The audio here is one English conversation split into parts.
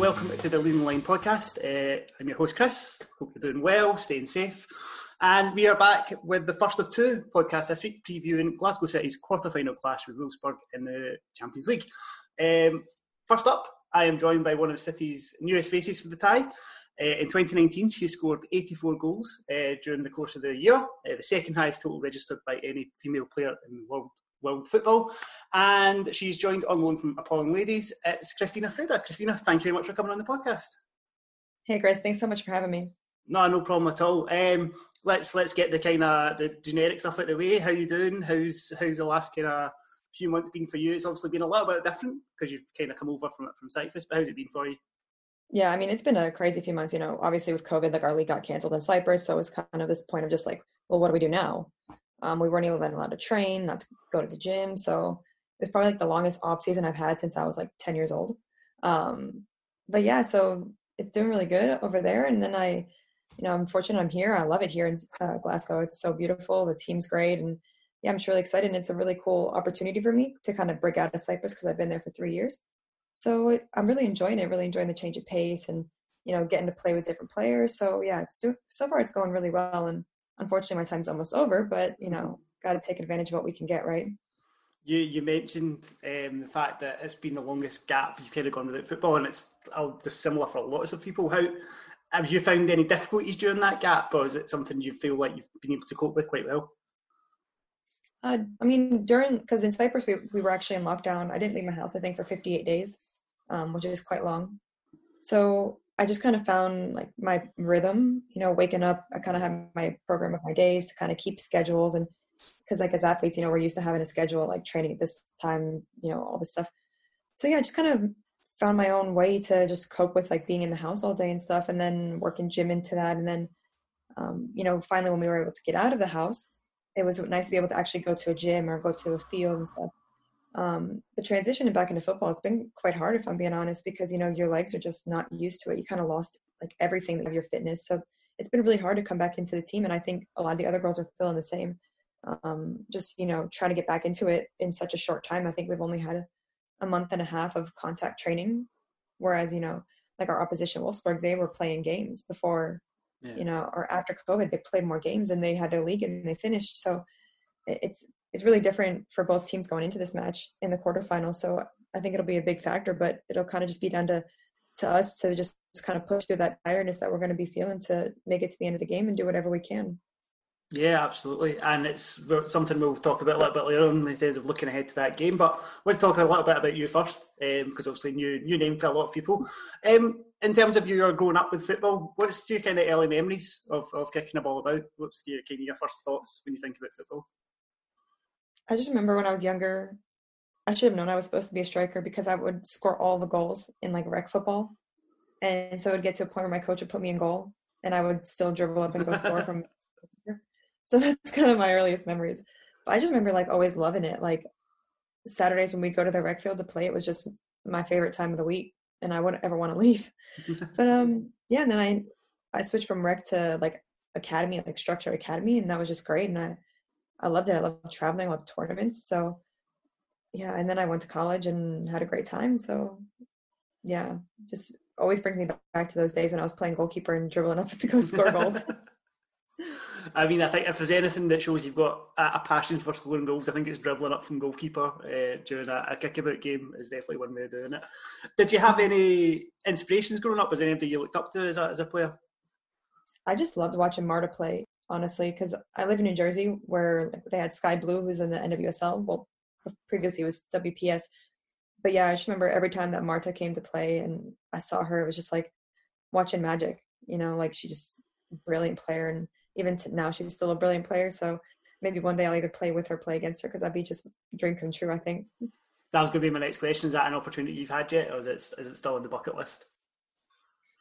Welcome to the Lean Line podcast. Uh, I'm your host Chris. Hope you're doing well, staying safe. And we are back with the first of two podcasts this week, previewing Glasgow City's quarter-final clash with Wolfsburg in the Champions League. Um, first up, I am joined by one of City's newest faces for the tie. Uh, in 2019, she scored 84 goals uh, during the course of the year, uh, the second highest total registered by any female player in the world world football. And she's joined on loan from Apollon Ladies. It's Krystyna Freda. Krystyna, thank you very much for coming on the podcast. Hey, Chris, thanks so much for having me. No, no problem at all. Um, let's let's get the kind of the generic stuff out of the way. How you doing? How's how's the last kind of few months been for you? It's obviously been a little bit different because you've kind of come over from from Cyprus. But how's it been for you? Yeah, I mean, it's been a crazy few months. You know, obviously with COVID, like our league got canceled in Cyprus, so it's kind of this point of just like, well, what do we do now? Um, we weren't even allowed to train, not to go to the gym, so it was probably like the longest off season I've had since I was like ten years old. Um, but yeah, so it's doing really good over there, and then I you know, I'm fortunate I'm here. I love it here in uh, Glasgow. It's so beautiful. The team's great. And yeah, I'm just really excited. And it's a really cool opportunity for me to kind of break out of Cyprus because I've been there for three years. So it, I'm really enjoying it, really enjoying the change of pace and, you know, getting to play with different players. So yeah, it's do, so far it's going really well. And unfortunately my time's almost over, but you know, got to take advantage of what we can get, right? You you mentioned um, the fact that it's been the longest gap you've kind of gone without football, and it's uh, similar for lots of people. How have you found any difficulties during that gap, or is it something you feel like you've been able to cope with quite well? Uh, I mean, during because in Cyprus we, we were actually in lockdown. I didn't leave my house. I think for 58 days, um, which is quite long. So I just kind of found like my rhythm. You know, waking up, I kind of have my program of my days to kind of keep schedules and because like as athletes, you know, we're used to having a schedule like training at this time, you know, all this stuff. So yeah, I just kind of found my own way to just cope with like being in the house all day and stuff and then working gym into that and then um, you know finally when we were able to get out of the house it was nice to be able to actually go to a gym or go to a field and stuff um, the transition back into football it's been quite hard if i'm being honest because you know your legs are just not used to it you kind of lost like everything of your fitness so it's been really hard to come back into the team and i think a lot of the other girls are feeling the same um, just you know trying to get back into it in such a short time i think we've only had a month and a half of contact training, whereas you know, like our opposition Wolfsburg, they were playing games before, yeah. you know, or after COVID, they played more games and they had their league and they finished. So it's it's really different for both teams going into this match in the quarterfinals. So I think it'll be a big factor, but it'll kind of just be down to to us to just, just kind of push through that tiredness that we're going to be feeling to make it to the end of the game and do whatever we can. Yeah, absolutely, and it's something we'll talk about a little bit later on in terms of looking ahead to that game. But let's talk a little bit about you first, because um, obviously new new name to a lot of people. Um, in terms of your growing up with football, what's your kind of early memories of, of kicking a ball about? What's your kind of your first thoughts when you think about football? I just remember when I was younger, I should have known I was supposed to be a striker because I would score all the goals in like rec football, and so it would get to a point where my coach would put me in goal, and I would still dribble up and go score from so that's kind of my earliest memories. But I just remember like always loving it. Like Saturdays when we go to the rec field to play, it was just my favorite time of the week, and I wouldn't ever want to leave. but um, yeah, and then I I switched from rec to like academy, like structure academy, and that was just great. And I I loved it. I loved traveling, I loved tournaments. So yeah, and then I went to college and had a great time. So yeah, just always brings me back to those days when I was playing goalkeeper and dribbling up to go score goals. I mean, I think if there's anything that shows you've got a, passion for scoring goals, I think it's dribbling up from goalkeeper uh, during a, a kickabout game is definitely one way of doing it. Did you have any inspirations growing up? Was there anybody you looked up to as a, as a player? I just loved watching Marta play, honestly, because I live in New Jersey where they had Sky Blue, who's in the NWSL. Well, previously it was WPS. But yeah, I just remember every time that Marta came to play and I saw her, it was just like watching magic. You know, like she just a brilliant player and even now she's still a brilliant player. So maybe one day I'll either play with her, play against her, because that'd be just dream come true. I think. That was going to be my next question. Is that an opportunity you've had yet, or is it is it still on the bucket list?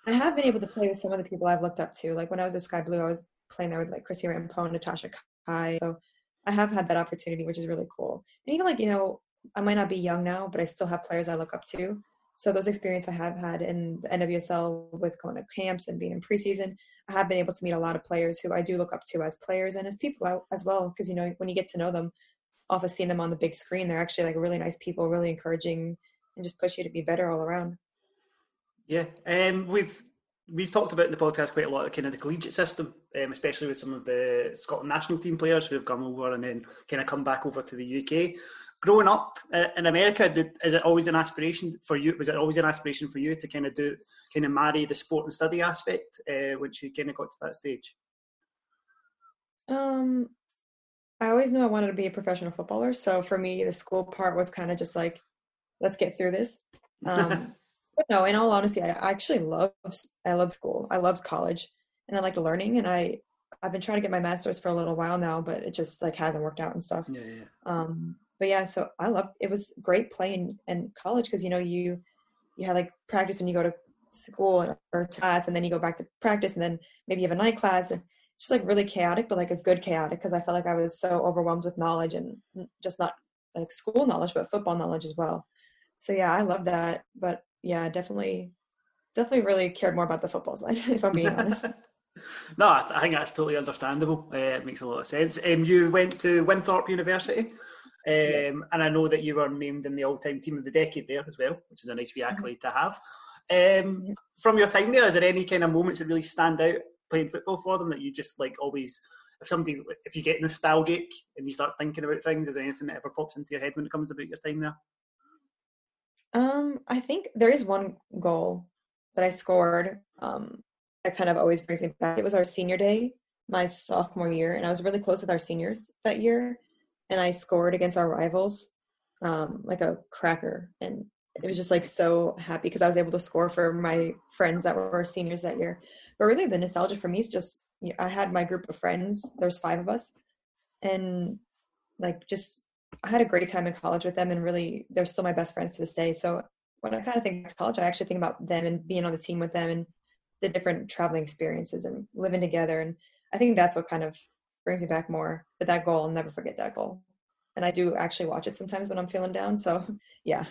I have been able to play with some of the people I've looked up to. Like when I was at Sky Blue, I was playing there with like Christie Rampone, Natasha Kai. So I have had that opportunity, which is really cool. And even like you know, I might not be young now, but I still have players I look up to. So those experiences I have had in the NWSL with going to camps and being in preseason, I have been able to meet a lot of players who I do look up to as players and as people as well. Because you know, when you get to know them, off of seeing them on the big screen, they're actually like really nice people, really encouraging, and just push you to be better all around. Yeah, um, we've we've talked about in the podcast quite a lot of kind of the collegiate system, um, especially with some of the Scotland national team players who have come over and then kind of come back over to the UK. Growing up uh, in America, did, is it always an aspiration for you? Was it always an aspiration for you to kind of do, kind of marry the sport and study aspect uh, once you kind of got to that stage? Um, I always knew I wanted to be a professional footballer. So for me, the school part was kind of just like, let's get through this. Um, no, in all honesty, I actually love I love school. I love college, and I like learning. And I I've been trying to get my master's for a little while now, but it just like hasn't worked out and stuff. Yeah, yeah. Um, but yeah, so I love it was great playing in college because you know you you have like practice and you go to school or class and then you go back to practice and then maybe you have a night class and just like really chaotic, but like a good chaotic because I felt like I was so overwhelmed with knowledge and just not like school knowledge, but football knowledge as well. So yeah, I love that. But yeah, definitely, definitely really cared more about the football side, if I'm being honest. no, I, th- I, think that's totally understandable. Uh, it makes a lot of sense. Um, you went to Winthrop University, um, yes. and I know that you were named in the all-time team of the decade there as well, which is a nice wee mm-hmm. accolade mm-hmm. to have. Um, from your time there, is there any kind of moments that really stand out playing football for them that you just like always if somebody if you get nostalgic and you start thinking about things is there anything that ever pops into your head when it comes about your time there um i think there is one goal that i scored um that kind of always brings me back it was our senior day my sophomore year and i was really close with our seniors that year and i scored against our rivals um like a cracker and it was just like so happy because I was able to score for my friends that were seniors that year. But really, the nostalgia for me is just I had my group of friends. There's five of us, and like just I had a great time in college with them, and really they're still my best friends to this day. So when I kind of think of college, I actually think about them and being on the team with them and the different traveling experiences and living together. And I think that's what kind of brings me back more. But that goal, I'll never forget that goal. And I do actually watch it sometimes when I'm feeling down. So yeah.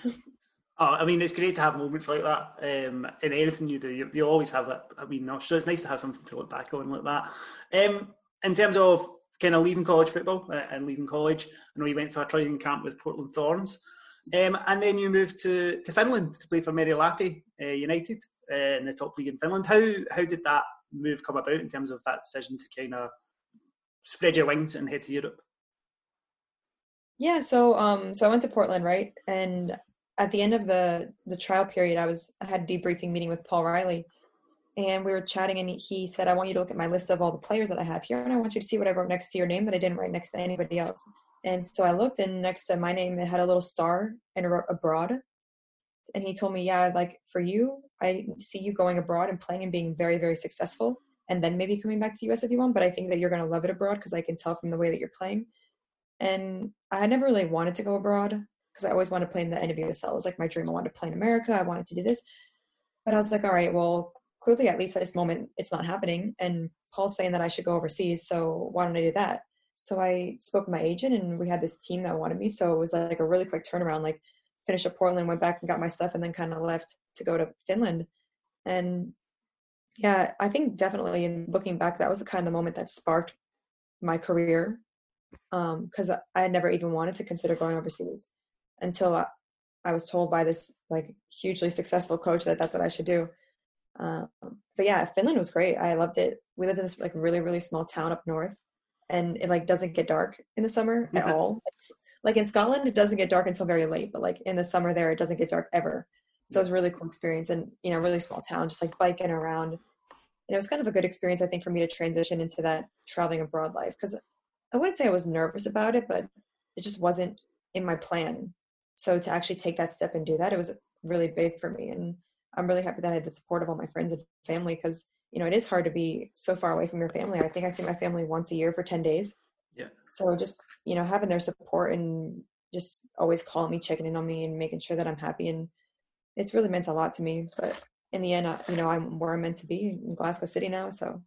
Oh, I mean, it's great to have moments like that um, in anything you do. You, you always have that. I mean, no, so it's nice to have something to look back on like that. Um, in terms of kind of leaving college football uh, and leaving college, I know you went for a training camp with Portland Thorns, um, and then you moved to, to Finland to play for Merilappi uh, United uh, in the top league in Finland. How how did that move come about in terms of that decision to kind of spread your wings and head to Europe? Yeah, so um, so I went to Portland, right, and at the end of the the trial period, I was I had a debriefing meeting with Paul Riley, and we were chatting, and he said, "I want you to look at my list of all the players that I have here, and I want you to see what I wrote next to your name that I didn't write next to anybody else." And so I looked, and next to my name, it had a little star, and it wrote abroad. And he told me, "Yeah, like for you, I see you going abroad and playing and being very, very successful, and then maybe coming back to the U.S. if you want. But I think that you're going to love it abroad because I can tell from the way that you're playing." And I had never really wanted to go abroad because I always wanted to play in the NWSL. It was like my dream. I wanted to play in America. I wanted to do this. But I was like, all right, well, clearly, at least at this moment, it's not happening. And Paul's saying that I should go overseas. So why don't I do that? So I spoke with my agent and we had this team that wanted me. So it was like a really quick turnaround, like finished at Portland, went back and got my stuff and then kind of left to go to Finland. And yeah, I think definitely in looking back, that was the kind of the moment that sparked my career because um, I had never even wanted to consider going overseas until I, I was told by this like hugely successful coach that that's what I should do. Um, but yeah, Finland was great. I loved it. We lived in this like really really small town up north, and it like doesn't get dark in the summer at all. It's, like in Scotland, it doesn't get dark until very late, but like in the summer there, it doesn't get dark ever. So it was a really cool experience, and you know, really small town, just like biking around. And it was kind of a good experience, I think, for me to transition into that traveling abroad life because I wouldn't say I was nervous about it, but it just wasn't in my plan so to actually take that step and do that, it was really big for me. And I'm really happy that I had the support of all my friends and family because, you know, it is hard to be so far away from your family. I think I see my family once a year for 10 days. Yeah. So just, you know, having their support and just always calling me, checking in on me and making sure that I'm happy. And it's really meant a lot to me. But in the end, you know, I'm where I'm meant to be in Glasgow City now. So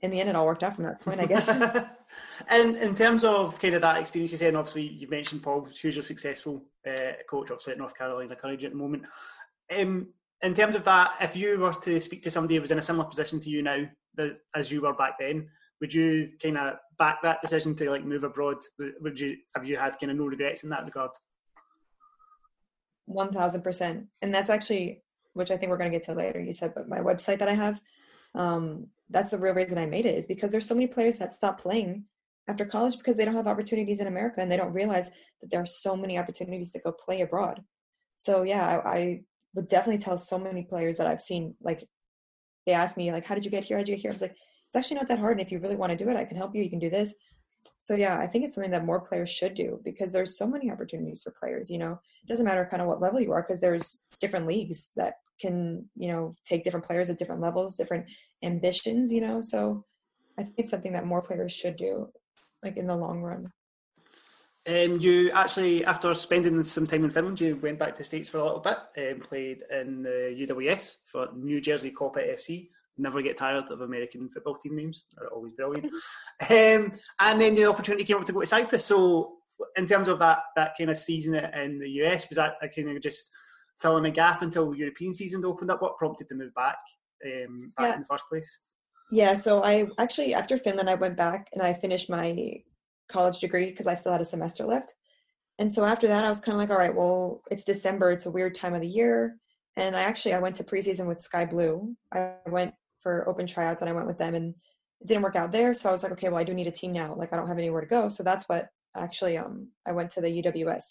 in the end, it all worked out from that point, I guess. and in terms of kind of that experience you said, and obviously you've mentioned Paul, who's hugely successful uh, coach, obviously at North Carolina Courage at the moment. Um, in terms of that, if you were to speak to somebody who was in a similar position to you now, as you were back then, would you kind of back that decision to like move abroad? Would you have you had kind of no regrets in that regard? One thousand percent, and that's actually which I think we're going to get to later. You said, but my website that I have, um, that's the real reason I made it is because there's so many players that stop playing after college because they don't have opportunities in America and they don't realize that there are so many opportunities to go play abroad. So yeah, I, I would definitely tell so many players that I've seen like they ask me like, how did you get here? How did you get here? I was like, it's actually not that hard. And if you really want to do it, I can help you. You can do this. So yeah, I think it's something that more players should do because there's so many opportunities for players. You know, it doesn't matter kind of what level you are because there's different leagues that can you know take different players at different levels, different ambitions. You know, so I think it's something that more players should do, like in the long run. Um, you actually, after spending some time in Finland, you went back to the States for a little bit and played in the UWS for New Jersey Copa FC never get tired of American football team names. They're always brilliant. um, and then the opportunity came up to go to Cyprus. So, in terms of that that kind of season in the US, was that a kind of just filling a gap until European season opened up? What prompted to move back um, back yeah. in the first place? Yeah, so I actually after Finland, I went back and I finished my college degree because I still had a semester left. And so after that, I was kind of like, all right, well, it's December. It's a weird time of the year. And I actually I went to preseason with Sky Blue. I went for open tryouts and I went with them and it didn't work out there. So I was like, okay, well, I do need a team now. Like I don't have anywhere to go. So that's what actually um, I went to the UWS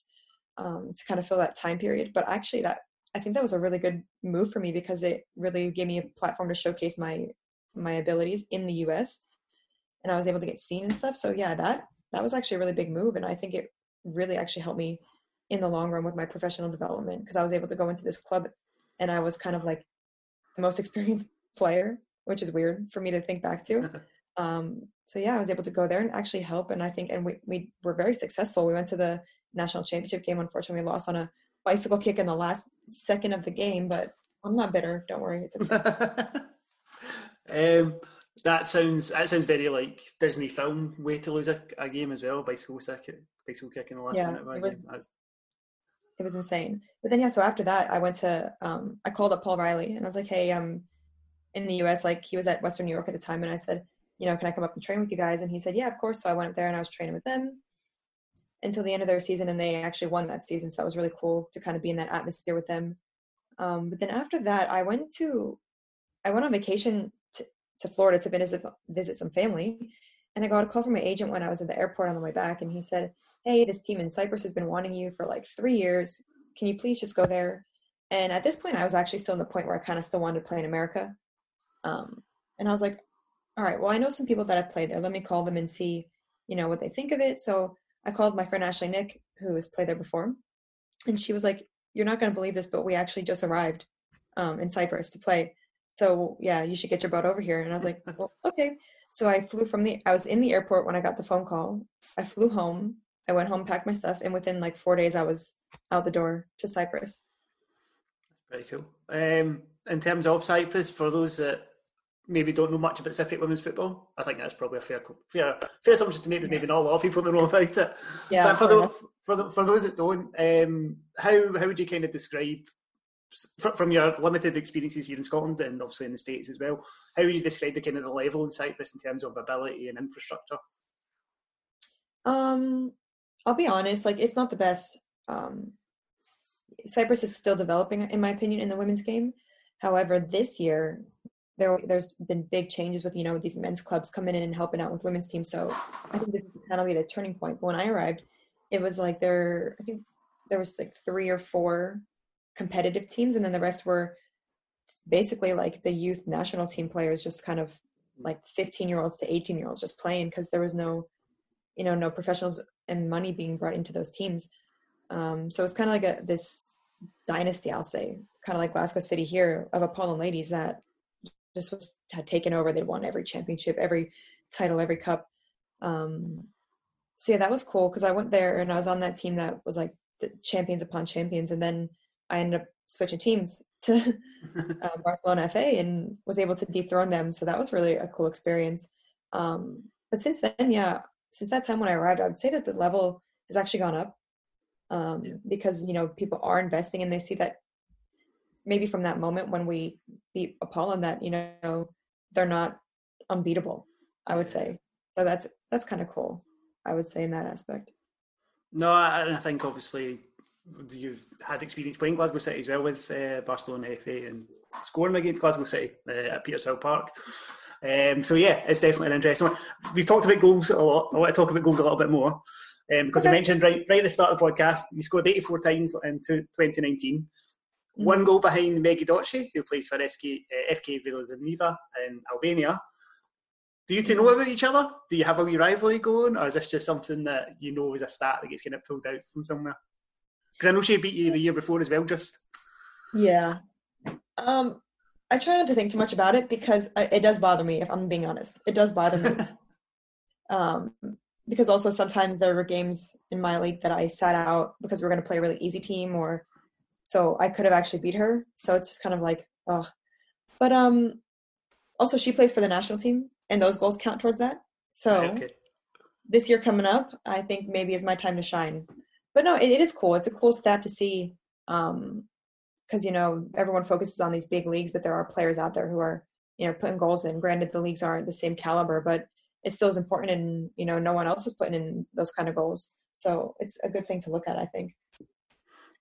um, to kind of fill that time period. But actually that I think that was a really good move for me because it really gave me a platform to showcase my my abilities in the US and I was able to get seen and stuff. So yeah, that that was actually a really big move and I think it really actually helped me in the long run with my professional development because I was able to go into this club and I was kind of like the most experienced player, which is weird for me to think back to. Um, so yeah, I was able to go there and actually help. And I think, and we, we were very successful. We went to the national championship game. Unfortunately, we lost on a bicycle kick in the last second of the game, but I'm not bitter. Don't worry. It's okay. um, that sounds that sounds very like Disney film. Way to lose a, a game as well. Bicycle kick, bicycle kick in the last yeah, minute. It was, it was insane. But then yeah, so after that, I went to um, I called up Paul Riley and I was like, hey, um, in the US, like he was at Western New York at the time, and I said, you know, can I come up and train with you guys? And he said, yeah, of course. So I went up there and I was training with them until the end of their season, and they actually won that season. So that was really cool to kind of be in that atmosphere with them. Um, but then after that, I went to, I went on vacation to, Florida to visit visit some family, and I got a call from my agent when I was at the airport on the way back, and he said, "Hey, this team in Cyprus has been wanting you for like three years. Can you please just go there?" And at this point, I was actually still in the point where I kind of still wanted to play in America. Um, and I was like, all right, well, I know some people that have played there. Let me call them and see, you know, what they think of it. So I called my friend Ashley Nick, who has played there before, and she was like, "You're not going to believe this, but we actually just arrived um, in Cyprus to play. So yeah, you should get your butt over here." And I was like, "Well, okay." So I flew from the. I was in the airport when I got the phone call. I flew home. I went home, packed my stuff, and within like four days, I was out the door to Cyprus. That's pretty cool. Um, in terms of Cyprus, for those that maybe don't know much about Cypriot women's football. I think that's probably a fair fair fair assumption to make. That maybe not a lot of people know about it. Yeah. But for the, for the, for those that don't, um, how how would you kind of describe from your limited experiences here in Scotland and obviously in the States as well, how would you describe the kind of the level in Cyprus in terms of ability and infrastructure? Um, I'll be honest, like it's not the best. Um, Cyprus is still developing, in my opinion, in the women's game. However, this year there there's been big changes with you know these men's clubs coming in and helping out with women's teams. So I think this is kind of be the turning point. But when I arrived, it was like there I think there was like three or four competitive teams, and then the rest were basically like the youth national team players, just kind of like 15 year olds to 18 year olds just playing because there was no you know no professionals and money being brought into those teams. Um, so it's kind of like a this dynasty, I'll say, kind of like Glasgow City here of Apollon ladies that just was had taken over. They'd won every championship, every title, every cup. Um, so yeah, that was cool because I went there and I was on that team that was like the champions upon champions, and then I ended up switching teams to uh, Barcelona FA and was able to dethrone them. So that was really a cool experience. Um, but since then, yeah, since that time when I arrived, I would say that the level has actually gone up um, yeah. because you know people are investing and they see that maybe from that moment when we beat Apollon that you know they're not unbeatable. I would say so. That's that's kind of cool. I would say in that aspect. No, I, I think obviously you've had experience playing Glasgow City as well with uh, Barcelona FA and scoring against Glasgow City uh, at Petershill Park. Um, so yeah, it's definitely an interesting one. We've talked about goals a lot. I want to talk about goals a little bit more um, because okay. you mentioned right right at the start of the podcast you scored 84 times in 2019. Mm-hmm. One goal behind Megi Doce, who plays for SK, uh, FK Vllaznia in Albania. Do you two know about each other? Do you have a wee rivalry going, or is this just something that you know is a stat that gets kind of pulled out from somewhere? Because I know she beat you the year before as well. Just yeah. Um, I try not to think too much about it because I, it does bother me. If I'm being honest, it does bother me. um, because also sometimes there were games in my league that I sat out because we are going to play a really easy team, or so I could have actually beat her. So it's just kind of like, oh. But um, also she plays for the national team, and those goals count towards that. So okay. this year coming up, I think maybe is my time to shine. But no, it, it is cool. It's a cool stat to see. Um, because you know everyone focuses on these big leagues, but there are players out there who are you know putting goals in. Granted, the leagues aren't the same caliber, but it still is important, and you know no one else is putting in those kind of goals. So it's a good thing to look at, I think.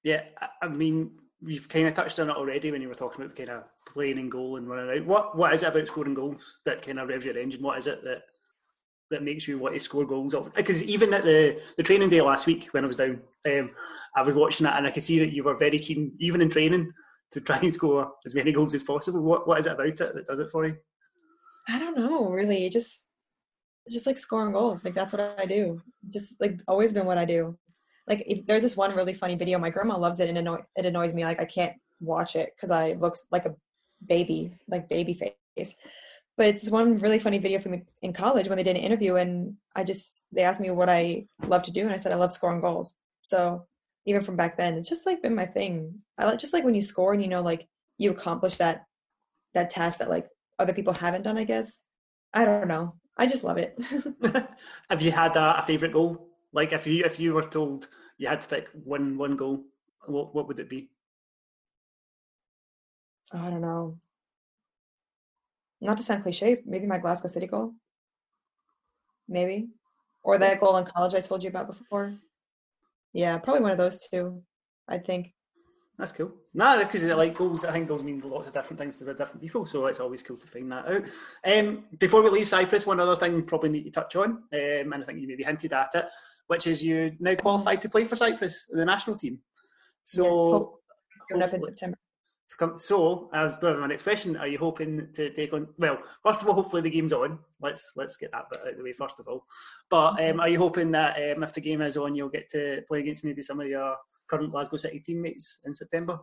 Yeah, I mean, we've kind of touched on it already when you were talking about kind of playing in goal and running out. What what is it about scoring goals that kind of revs your engine? What is it that that makes you want to score goals? Because even at the the training day last week when I was down, um, I was watching it and I could see that you were very keen, even in training, to try and score as many goals as possible. What what is it about it that does it for you? I don't know, really. Just just like scoring goals. Like that's what I do. Just like always been what I do. Like if there's this one really funny video. My grandma loves it, and anno- it annoys me. Like I can't watch it because I looks like a baby, like baby face. But it's one really funny video from the, in college when they did an interview, and I just they asked me what I love to do, and I said I love scoring goals. So even from back then, it's just like been my thing. I like just like when you score and you know like you accomplish that that task that like other people haven't done. I guess I don't know. I just love it. Have you had a, a favorite goal? Like if you if you were told you had to pick one one goal, what what would it be? Oh, I don't know. Not to sound cliche, maybe my Glasgow City goal. Maybe. Or that goal in college I told you about before. Yeah, probably one of those two, I think. That's cool. Nah, because like goals, I think goals mean lots of different things to the different people, so it's always cool to find that out. Um, before we leave Cyprus, one other thing we probably need to touch on, um, and I think you maybe hinted at it, which is you now qualified to play for Cyprus, the national team. So, yes, up in September. So, as my next question, are you hoping to take on? Well, first of all, hopefully the game's on. Let's let's get that bit out of the way first of all. But um, are you hoping that um, if the game is on, you'll get to play against maybe some of your current Glasgow City teammates in September?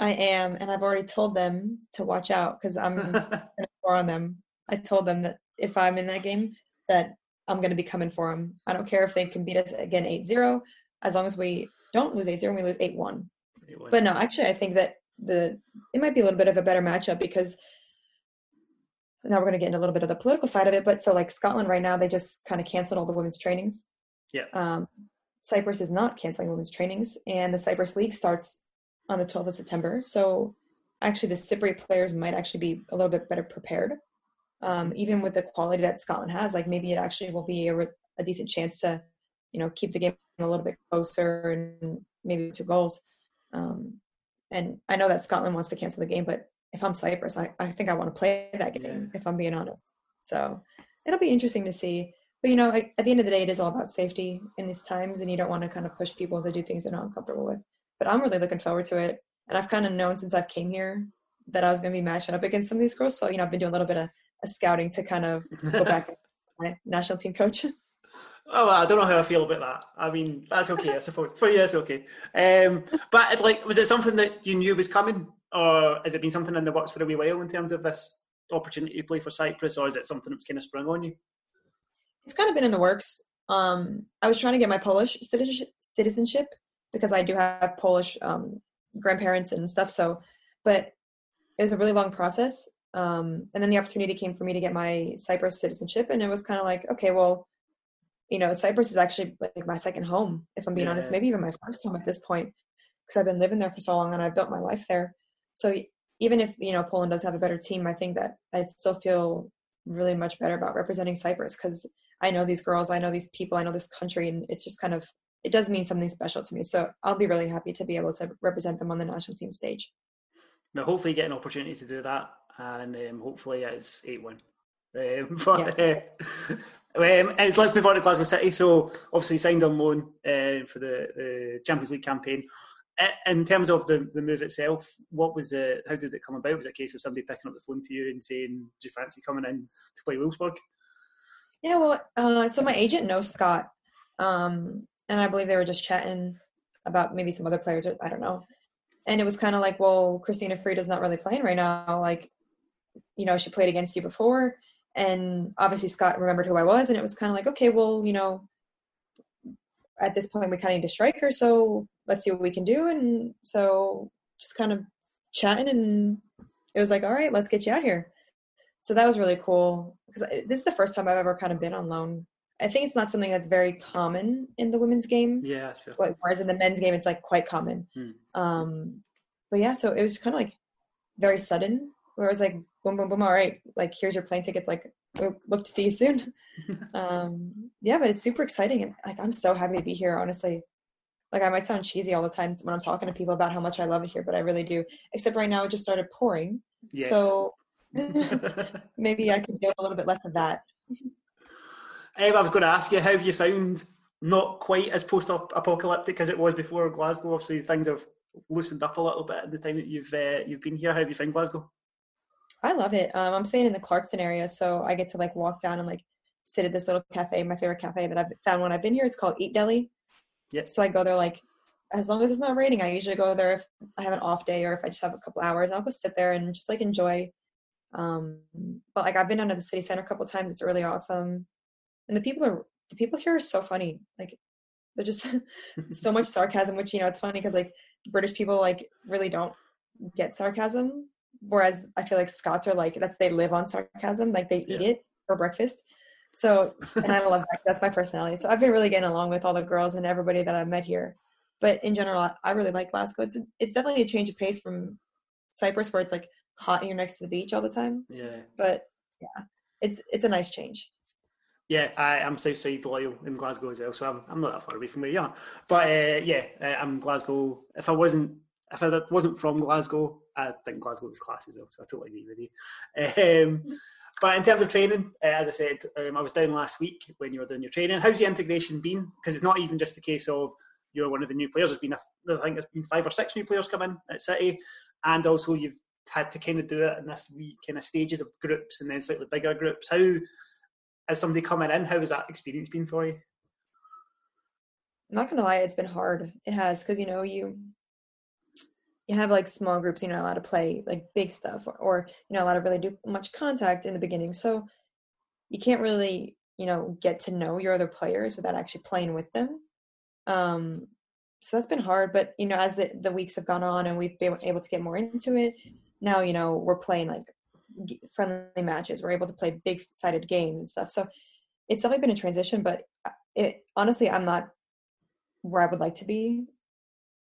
I am, and I've already told them to watch out because I'm going to score on them. I told them that if I'm in that game, that I'm going to be coming for them. I don't care if they can beat us again 8-0, as long as we don't lose 8-0 and we lose 8-1. But no, actually, I think that the it might be a little bit of a better matchup because now we're going to get into a little bit of the political side of it. But so like Scotland right now, they just kind of canceled all the women's trainings. Yeah. Um, Cyprus is not canceling women's trainings, and the Cyprus League starts on the 12th of September. So actually, the Cypriot players might actually be a little bit better prepared, um, even with the quality that Scotland has. Like maybe it actually will be a, a decent chance to, you know, keep the game a little bit closer and maybe two goals. Um, and I know that Scotland wants to cancel the game, but if I'm Cyprus, I, I think I want to play that game. Yeah. If I'm being honest, so it'll be interesting to see but you know at the end of the day it is all about safety in these times and you don't want to kind of push people to do things they're not comfortable with but i'm really looking forward to it and i've kind of known since i've came here that i was going to be matching up against some of these girls so you know i've been doing a little bit of, of scouting to kind of go back my national team coach Oh, I don't know how I feel about that. I mean, that's okay, I suppose. For you, it's okay. Um, but like, was it something that you knew was coming, or has it been something in the works for a wee while in terms of this opportunity to play for Cyprus, or is it something that's kind of sprung on you? it's kind of been in the works. Um, I was trying to get my Polish citizenship because I do have Polish um, grandparents and stuff. So, but it was a really long process. Um, and then the opportunity came for me to get my Cyprus citizenship, and it was kind of like, okay, well, you know, Cyprus is actually like my second home, if I'm being yeah. honest, maybe even my first home at this point, because I've been living there for so long and I've built my life there. So even if you know Poland does have a better team, I think that I'd still feel really much better about representing Cyprus because I know these girls, I know these people, I know this country, and it's just kind of it does mean something special to me. So I'll be really happy to be able to represent them on the national team stage. Now, hopefully, you get an opportunity to do that, and um, hopefully, it's eight one. Um, but yeah. uh, um, let's move on to Glasgow City. So, obviously, signed on loan uh, for the, the, Champions League campaign. In terms of the, the move itself, what was the, how did it come about? Was it a case of somebody picking up the phone to you and saying, "Do you fancy coming in to play Wolfsburg?" Yeah, well, uh, so my agent knows Scott, um, and I believe they were just chatting about maybe some other players. I don't know. And it was kind of like, well, Krystyna Freda's not really playing right now. Like, you know, she played against you before and obviously Scott remembered who I was, and it was kind of like, okay, well, you know, at this point we kind of need a striker, so let's see what we can do. And so just kind of chatting, and it was like, all right, let's get you out here. So that was really cool because this is the first time I've ever kind of been on loan. I think it's not something that's very common in the women's game. Yeah, sure. Whereas in the men's game, it's like quite common. Hmm. Um, but yeah, so it was kind of like very sudden. Where I was like, boom, boom, boom. All right, like here's your plane tickets. Like, look to see you soon. um, yeah, but it's super exciting, and like I'm so happy to be here. Honestly, like I might sound cheesy all the time when I'm talking to people about how much I love it here, but I really do. Except right now, it just started pouring, yes. so maybe I could get a little bit less of that. Um, I was going to ask you, how have you found not quite as post-apocalyptic as it was before Glasgow? Obviously, things have loosened up a little bit in the time that you've uh, you've been here. How have you found Glasgow? I love it. Um, I'm staying in the Clarkston area, so I get to like walk down and like sit at this little cafe, my favorite cafe that I've found when I've been here. It's called Eat Deli. Yeah. So I go there like as long as it's not raining. I usually go there if I have an off day or if I just have a couple hours. I'll go sit there and just like enjoy. Um, but like I've been down to the city center a couple times. It's really awesome, and the people are the people here are so funny. Like they're just so much sarcasm, which you know it's funny because like British people like really don't get sarcasm whereas I feel like Scots are like that's they live on sarcasm, like they eat yeah. it for breakfast. So, and I love that. That's my personality. So I've been really getting along with all the girls and everybody that I've met here. But in general, I really like Glasgow. It's it's definitely a change of pace from Cyprus, where it's like hot and you're next to the beach all the time. Yeah. But yeah, it's it's a nice change. Yeah, I, am Southside loyal in Glasgow as well, so I'm I'm not that far away from where you are. But uh, yeah, uh, I'm Glasgow. If I wasn't if I wasn't from Glasgow, I think Glasgow was class as well, so I totally agree with you. Um, but in terms of training, uh, as I said, um, I was down last week when you were doing your training. How's the integration been? Because it's not even just the case of you're one of the new players. There's been, a, I think, there's been five or six new players come in at City, and also you've had to kind of do it in this wee kind of stages of groups and then slightly bigger groups. How, as somebody coming in, how has that experience been for you? I'm not gonna lie, it's been hard. It has because you know you you have like small groups you're not allowed to play like big stuff or, or you're not allowed to really do much contact in the beginning. So you can't really you know get to know your other players without actually playing with them. Um so that's been hard but you know as the, the weeks have gone on and we've been able to get more into it now you know we're playing like friendly matches. We're able to play big sided games and stuff. So it's definitely been a transition but uh, it honestly i'm not where i would like to be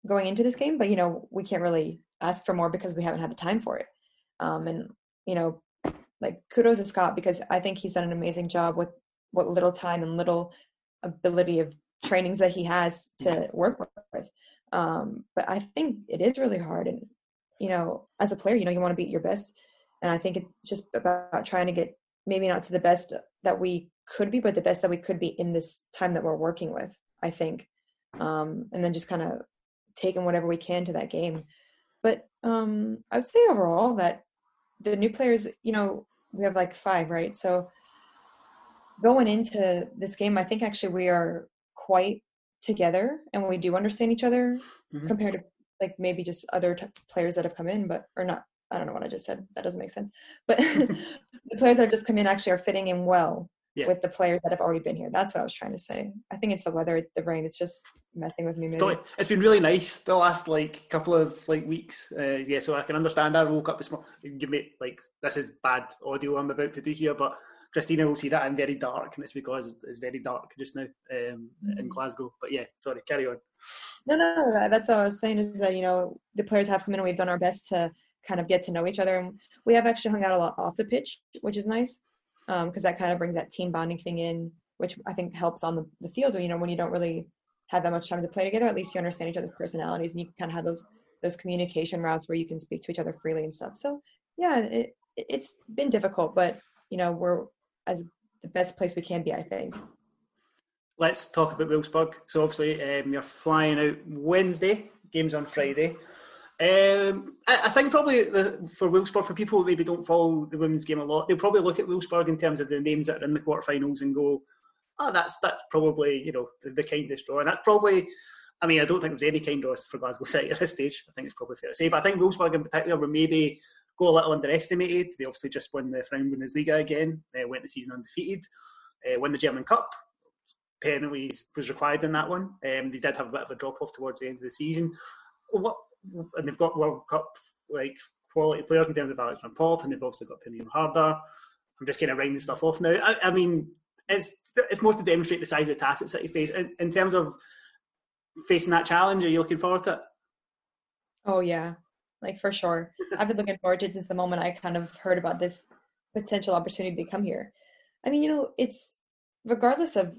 going into this game, but you know, we can't really ask for more because we haven't had the time for it. Um, and you know, like kudos to Scott because I think he's done an amazing job with what little time and little ability of trainings that he has to work with. Um, but I think it is really hard, and you know, as a player, you know, you want to be your best, and I think it's just about trying to get maybe not to the best that we could be, but the best that we could be in this time that we're working with. I think, um, and then just kind of taken whatever we can to that game. But um, I would say overall that the new players, you know, we have like five, right? So going into this game, I think actually we are quite together and we do understand each other mm-hmm. compared to like maybe just other t- players that have come in, but or not. I don't know what I just said. That doesn't make sense. But the players that have just come in actually are fitting in well yeah. with the players that have already been here. That's what I was trying to say. I think it's the weather, the rain. It's just messing with me. Maybe. It's been really nice the last like couple of like weeks. Uh, yeah, so I can understand. I woke up this morning. Give me like this is bad audio I'm about to do here, but Krystyna will see that I'm very dark, and it's because it's very dark just now um, mm-hmm. in Glasgow. But yeah, sorry, carry on. No, No, no, that's what I was saying is that you know the players have come in and we've done our best to kind of get to know each other, and we have actually hung out a lot off the pitch, which is nice because um, that kind of brings that team bonding thing in, which I think helps on the, the field. You know, when you don't really have that much time to play together, at least you understand each other's personalities and you can kind of have those those communication routes where you can speak to each other freely and stuff. So yeah, it, it's been difficult, but you know we're as the best place we can be, I think. Let's talk about Wolfsburg. So obviously um, you're flying out Wednesday. Games on Friday. Um, I, I, think probably the, for Wolfsburg, for people who maybe don't follow the women's game a lot, they'll probably look at Wolfsburg in terms of the names that are in the quarterfinals and go, "Oh, that's that's probably you know the, the kindest draw." And that's probably, I mean, I don't think there's any kind draws for Glasgow City at this stage. I think it's probably fair to say, but I think Wolfsburg in particular were maybe go a little underestimated. They obviously just won the Frauen Bundesliga again, uh, went the season undefeated, uh, won the German Cup. Penalties was required in that one. Um, they did have a bit of a drop off towards the end of the season. What and they've got World Cup like quality players in terms of Alex van Popp, and they've also got Pernille Harder. I'm just kind of rounding stuff off now. I, I, mean, it's it's more to demonstrate the size of the task that City face. In, in terms of facing that challenge, are you looking forward to it? Oh yeah, like for sure. I've been looking forward to it since the moment I kind of heard about this potential opportunity to come here. I mean, you know, it's regardless of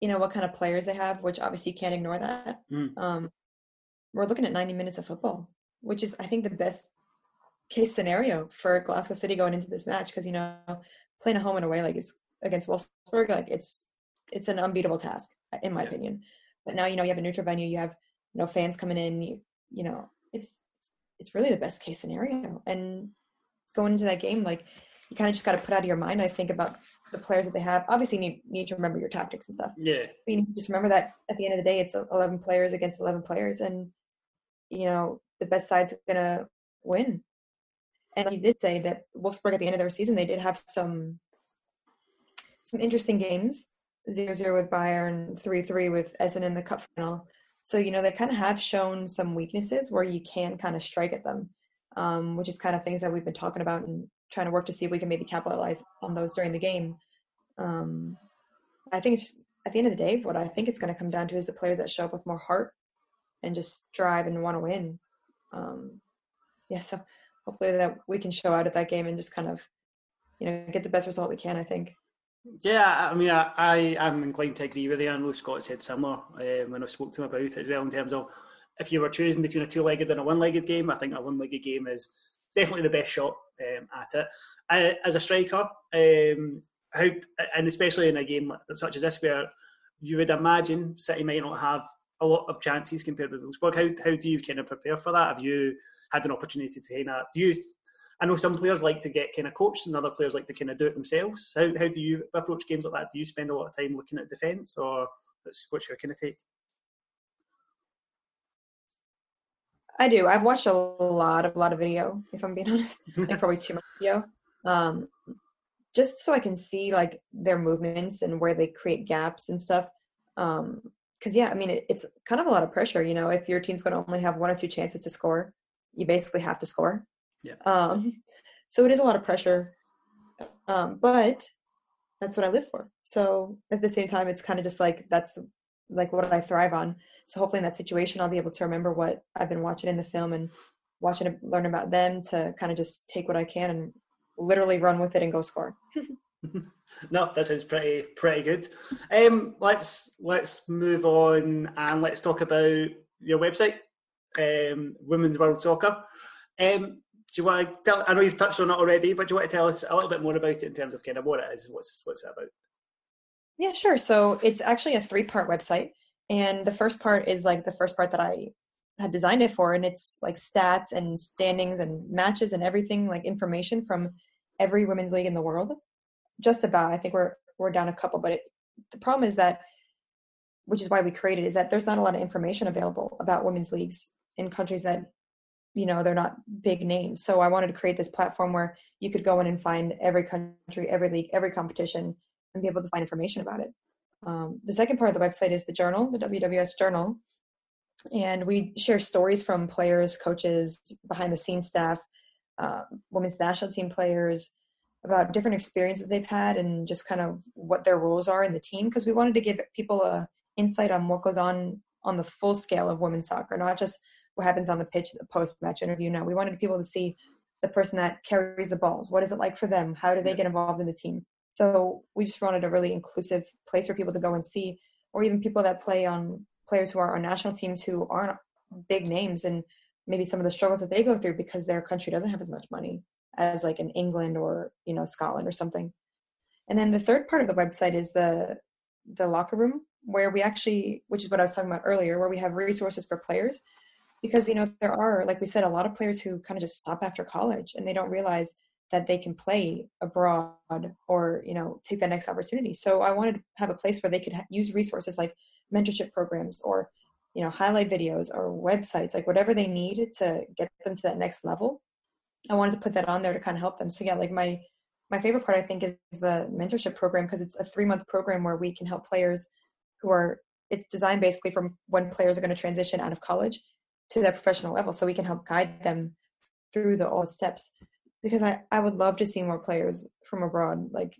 you know what kind of players they have, which obviously you can't ignore that. Mm. Um, we're looking at 90 minutes of football, which is, I think, the best case scenario for Glasgow City going into this match because you know playing a home and away like is against Wolfsburg, like it's it's an unbeatable task uh, in my yeah. opinion. But now you know you have a neutral venue, you have you know fans coming in, you, you know it's it's really the best case scenario. And going into that game, like you kind of just got to put out of your mind. I think about the players that they have. Obviously, you need, need to remember your tactics and stuff. Yeah. But you just remember that at the end of the day, it's 11 players against 11 players, and you know, the best side's are going to win. And he did say that Wolfsburg at the end of their season, they did have some some interesting games. 0-0 with Bayern, 3-3 with Essen in the cup final. So, you know, they kind of have shown some weaknesses where you can kind of strike at them, um, which is kind of things that we've been talking about and trying to work to see if we can maybe capitalize on those during the game. Um, I think at the end of the day, what I think it's going to come down to is the players that show up with more heart and just drive and want to win. Um, yeah, so hopefully that we can show out at that game and just kind of, you know, get the best result we can. I think. Yeah, I mean, I, I am inclined to agree with you. I know Scott said similar um, when I spoke to him about it as well in terms of if you were choosing between a two-legged and a one-legged game. I think a one-legged game is definitely the best shot um, at it. I, as a striker, um, how and especially in a game such as this where you would imagine City might not have a lot of chances compared with Wolfsburg. How how do you kind of prepare for that? Have you had an opportunity to kind of do you? I know some players like to get kind of coached, and other players like to kind of do it themselves. How how do you approach games like that? Do you spend a lot of time looking at defence, or what's your kind of take? I do. I've watched a lot of a lot of video. If I'm being honest, like probably too much video, um, just so I can see like their movements and where they create gaps and stuff. Um, because yeah, I mean, it, it's kind of a lot of pressure. You know, if your team's going to only have one or two chances to score, you basically have to score. Yeah. Um, so it is a lot of pressure, um, but that's what I live for. So at the same time, it's kind of just like that's like what I thrive on. So hopefully in that situation, I'll be able to remember what I've been watching in the film and watching it learn about them to kind of just take what I can and literally run with it and go score. no, that sounds pretty pretty good. Um, let's let's move on and let's talk about your website, um, Women's World Soccer. Um, do you want to tell? I know you've touched on it already, but do you want to tell us a little bit more about it in terms of kind of what it is? What's what's it about? Yeah, sure. So it's actually a three-part website, and the first part is like the first part that I had designed it for, and it's like stats and standings and matches and everything, like information from every women's league in the world just about. I think we're we're down a couple, but it, the problem is that, which is why we created, is that there's not a lot of information available about women's leagues in countries that, you know, they're not big names. So I wanted to create this platform where you could go in and find every country, every league, every competition, and be able to find information about it. Um, the second part of the website is the journal, the WWS Journal, and we share stories from players, coaches, behind the scenes staff, uh, women's national team players, about different experiences they've had and just kind of what their roles are in the team because we wanted to give people a insight on what goes on on the full scale of women's soccer, not just what happens on the pitch, at the post-match interview. No, we wanted people to see the person that carries the balls. What is it like for them? How do they get involved in the team? So we just wanted a really inclusive place for people to go and see, or even people that play on players who are on national teams who aren't big names and maybe some of the struggles that they go through because their country doesn't have as much money as like in England or you know Scotland or something. And then the third part of the website is the the locker room where we actually which is what I was talking about earlier where we have resources for players. Because you know there are like we said a lot of players who kind of just stop after college and they don't realize that they can play abroad or you know take that next opportunity. So i wanted to have a place where they could ha- use resources like mentorship programs or you know highlight videos or websites like whatever they need to get them to that next level i wanted to put that on there to kind of help them. So yeah like my my favorite part i think is the mentorship program because it's a three month program where we can help players who are it's designed basically from when players are going to transition out of college to their professional level. So we can help guide them through the all steps. Because I, I would love to see more players from abroad like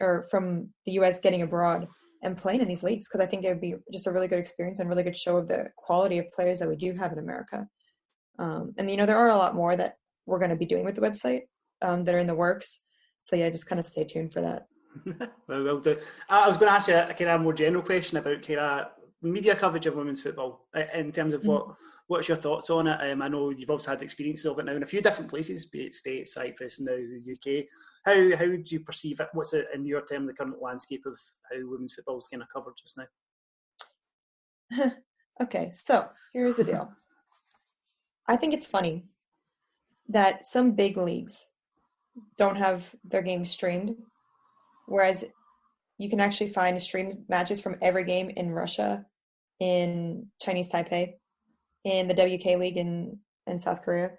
or from the us getting abroad and playing in these leagues because i think it would be just a really good experience and really good show of the quality of players that we do have in america. Um, and you know there are a lot more that we're going to be doing with the website um, that are in the works so yeah just kind of stay tuned for that well, will do. I was going to ask you a kind of more general question about kind of media coverage of women's football in terms of what what's your thoughts on it? Um, I know you've also had experiences of it now in a few different places, be it States, Cyprus, now the UK. How how do you perceive it? What's it in your term the current landscape of how women's football is kind of covered just now? okay, so here's the deal. I think it's funny that some big leagues don't have their games streamed, whereas you can actually find streamed matches from every game in Russia, in Chinese Taipei, in the WK League in in South Korea.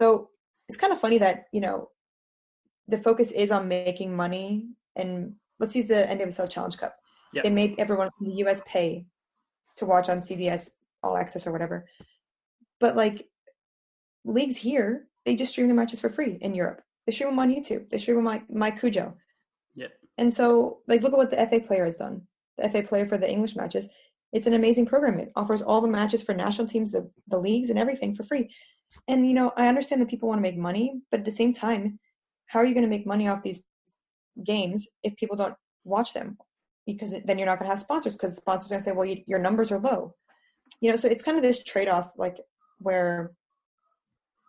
So it's kind of funny that you know the focus is on making money, and let's use the NWSL Challenge Cup. Yep. They made everyone from the US pay to watch on CBS All Access or whatever. But like leagues here, they just stream the matches for free in Europe. They stream them on YouTube. They stream them on MyCujoo. Yeah. And so, like, look at what the FA player has done. The FA player for the English matches, it's an amazing program. It offers all the matches for national teams, the, the leagues, and everything for free. And, you know, I understand that people want to make money, but at the same time, how are you going to make money off these games if people don't watch them? Because then you're not going to have sponsors because sponsors are going to say, well, you, your numbers are low. You know, so it's kind of this trade off, like, where,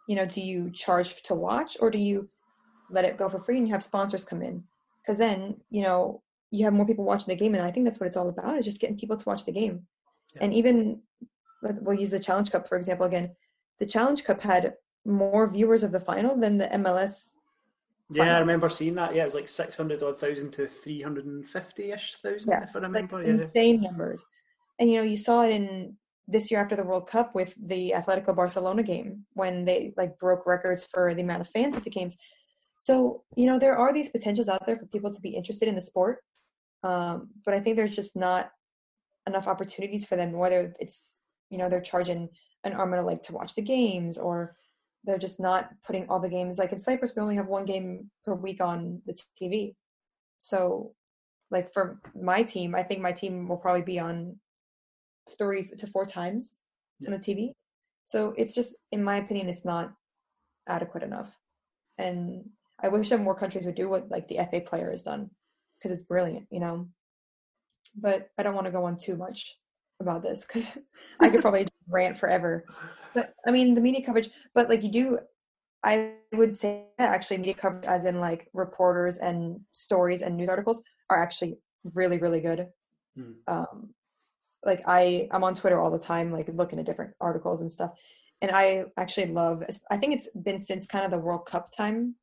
you know, do you charge to watch or do you let it go for free and you have sponsors come in? Because then, you know, you have more people watching the game and i think that's what it's all about is just getting people to watch the game yeah. and even we'll use the challenge cup for example again the challenge cup had more viewers of the final than the mls yeah final. i remember seeing that yeah it was like 600 odd thousand to 350ish thousand yeah, if i remember like yeah. insane numbers and you know you saw it in this year after the world cup with the atletico barcelona game when they like broke records for the amount of fans at the games so you know there are these potentials out there for people to be interested in the sport um, but I think there's just not enough opportunities for them, whether it's, you know, they're charging an arm and a leg to watch the games or they're just not putting all the games. Like in Cyprus, we only have one game per week on the TV. So, like for my team, I think my team will probably be on three to four times yeah. on the TV. So it's just, in my opinion, it's not adequate enough. And I wish that more countries would do what like the FA player has done because it's brilliant, you know. But I don't want to go on too much about this because I could probably rant forever. But I mean, the media coverage, but like you do, I would say actually media coverage, as in like reporters and stories and news articles, are actually really, really good. Um, like I, I'm on Twitter all the time, like looking at different articles and stuff. And I actually love. I think it's been since kind of the World Cup time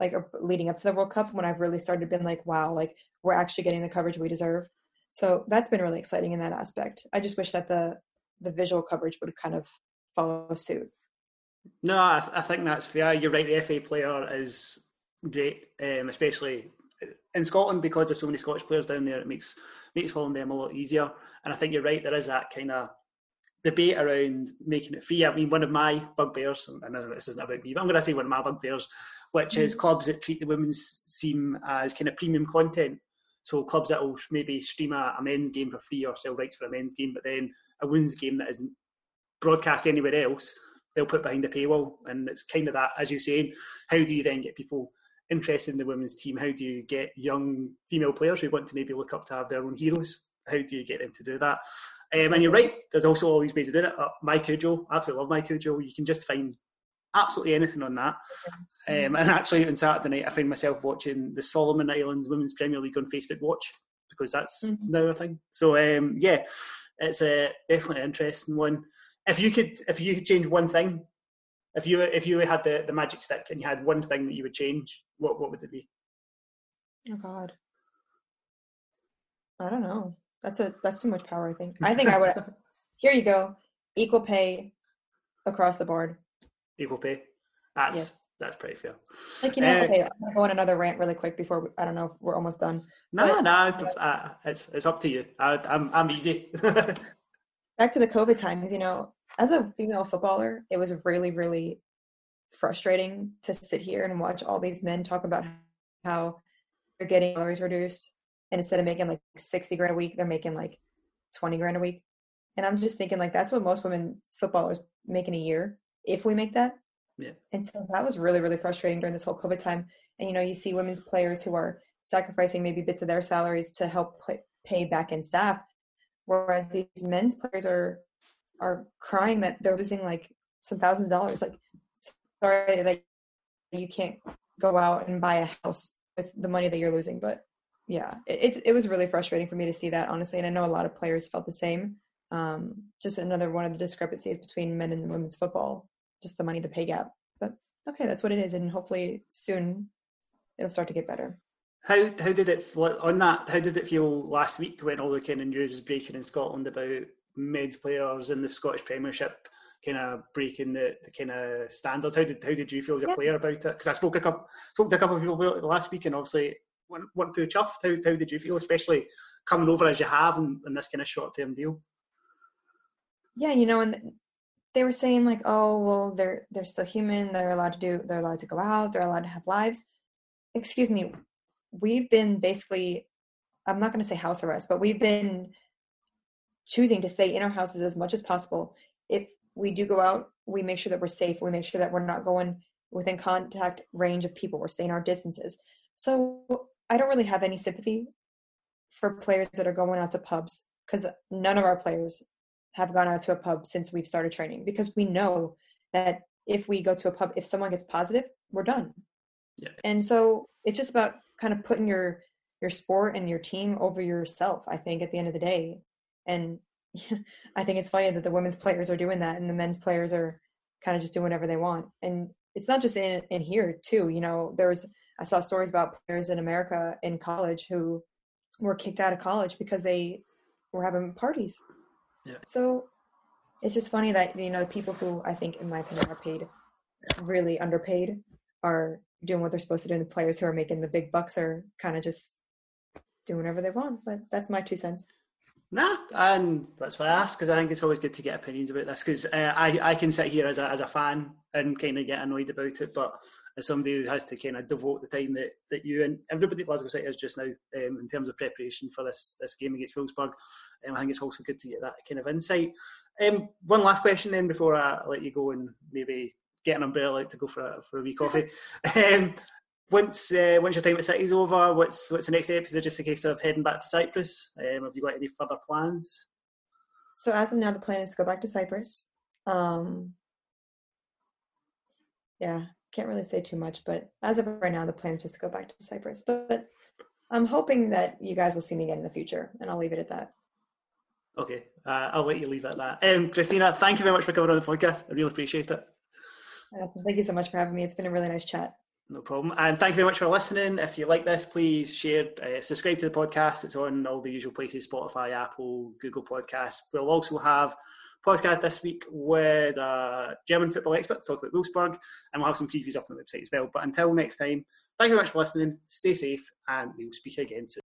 like leading up to the World Cup when I've really started been like, wow, like we're actually getting the coverage we deserve. So that's been really exciting in that aspect. I just wish that the the visual coverage would kind of follow suit. No, I, th- I think that's fair. You're right. The FA player is great, um, especially in Scotland because there's so many Scottish players down there. It makes makes following them a lot easier. And I think you're right. There is that kind of debate around making it free. I mean, one of my bugbears, I know this isn't about me, but I'm going to say one of my bugbears which is mm. clubs that treat the women's team as kind of premium content. So clubs that will maybe stream a, a, men's game for free or sell rights for a men's game, but then a women's game that isn't broadcast anywhere else, they'll put behind the paywall. And it's kind of that, as you're saying, how do you then get people interested in the women's team? How do you get young female players who want to maybe look up to have their own heroes? How do you get them to do that? Um, and you're right, there's also all these ways of doing it. Uh, MyCujoo, absolutely love MyCujoo. You can just find absolutely anything on that. Um, and actually, on Saturday night, I find myself watching the Solomon Islands Women's Premier League on Facebook Watch because that's mm-hmm. now a thing. So um, yeah, it's a definitely an interesting one. If you could, if you could change one thing, if you if you had the, the magic stick and you had one thing that you would change, what what would it be? Oh God, I don't know. That's a that's too much power. I think. I think I would. here you go. Equal pay across the board. Equal pay. That's yes. that's pretty fair. Like you know, uh, okay, I'm gonna go on another rant really quick before we, I don't know if we're almost done. No, nah, no, nah, uh, it's it's up to you. I, I'm I'm easy. back to the COVID times, you know, as a female footballer, it was really, really frustrating to sit here and watch all these men talk about how they're getting salaries reduced. And instead of making like 60 grand a week, they're making like 20 grand a week. And I'm just thinking like that's what most women's footballers make in a year, if we make that. Yeah. And so that was really, really frustrating during this whole COVID time. And you know, you see women's players who are sacrificing maybe bits of their salaries to help play, pay back in staff whereas these men's players are are crying that they're losing like some thousands of dollars like sorry that you can't go out and buy a house with the money that you're losing but yeah it, it, was really frustrating for me to see that honestly and i know a lot of players felt the same um, just another one of the discrepancies between men and women's football just the money the pay gap but okay that's what it is and hopefully soon it'll start to get better how how did it on that? How did it feel last week when all the kind of news was breaking in Scotland about men's players in the Scottish Premiership kind of breaking the, the kind of standards? How did how did you feel as a player about it? Because I spoke a couple spoke to a couple of people last week, and obviously weren't too chuffed. How how did you feel, especially coming over as you have in, in this kind of short term deal? Yeah, you know, and they were saying like, oh well, they're they're still human. They're allowed to do. They're allowed to go out. They're allowed to have lives. Excuse me we've been basically i'm not going to say house arrest but we've been choosing to stay in our houses as much as possible. If we do go out we make sure that we're safe. We make sure that we're not going within contact range of people. We're staying our distances. So i don't really have any sympathy for players that are going out to pubs because none of our players have gone out to a pub since we've started training because we know that if we go to a pub if someone gets positive we're done. Yeah. and so it's just about kind of putting your your sport and your team over yourself i think at the end of the day and i think it's funny that the women's players are doing that and the men's players are kind of just doing whatever they want. And it's not just in in here too you know there's i saw stories about players in america in college who were kicked out of college because they were having parties. Yeah. so it's just funny that you know the people who i think in my opinion are paid really underpaid are doing what they're supposed to do and the players who are making the big bucks are kind of just doing whatever they want but that's my two cents Nah, and that's why I ask because I think it's always good to get opinions about this because uh, I I can sit here as a as a fan and kind of get annoyed about it, but as somebody who has to kind of devote the time that, that you and everybody at Glasgow City is just now um, in terms of preparation for this this game against Wolfsburg, um, I think it's also good to get that kind of insight. Um, one last question then before I let you go and maybe get an umbrella out to go for a, for a wee coffee. once uh, once your time at City's over, what's what's the next step? Is it just a case of heading back to Cyprus? Um, have you got any further plans? So as of now, the plan is to go back to Cyprus. Um, yeah, can't really say too much, but as of right now, the plan is just to go back to Cyprus. But, but I'm hoping that you guys will see me again in the future, and I'll leave it at that. Okay, uh, I'll let you leave it at that. Um, Krystyna, thank you very much for coming on the podcast. I really appreciate it. Awesome. Thank you so much for having me. It's been a really nice chat. No problem. And thank you very much for listening. If you like this, please share, uh, subscribe to the podcast. It's on all the usual places Spotify, Apple, Google Podcasts. We'll also have podcast this week with a German football expert to talk about Wolfsburg, and we'll have some previews up on the website as well. But until next time, thank you very much for listening. Stay safe, and we'll speak again soon.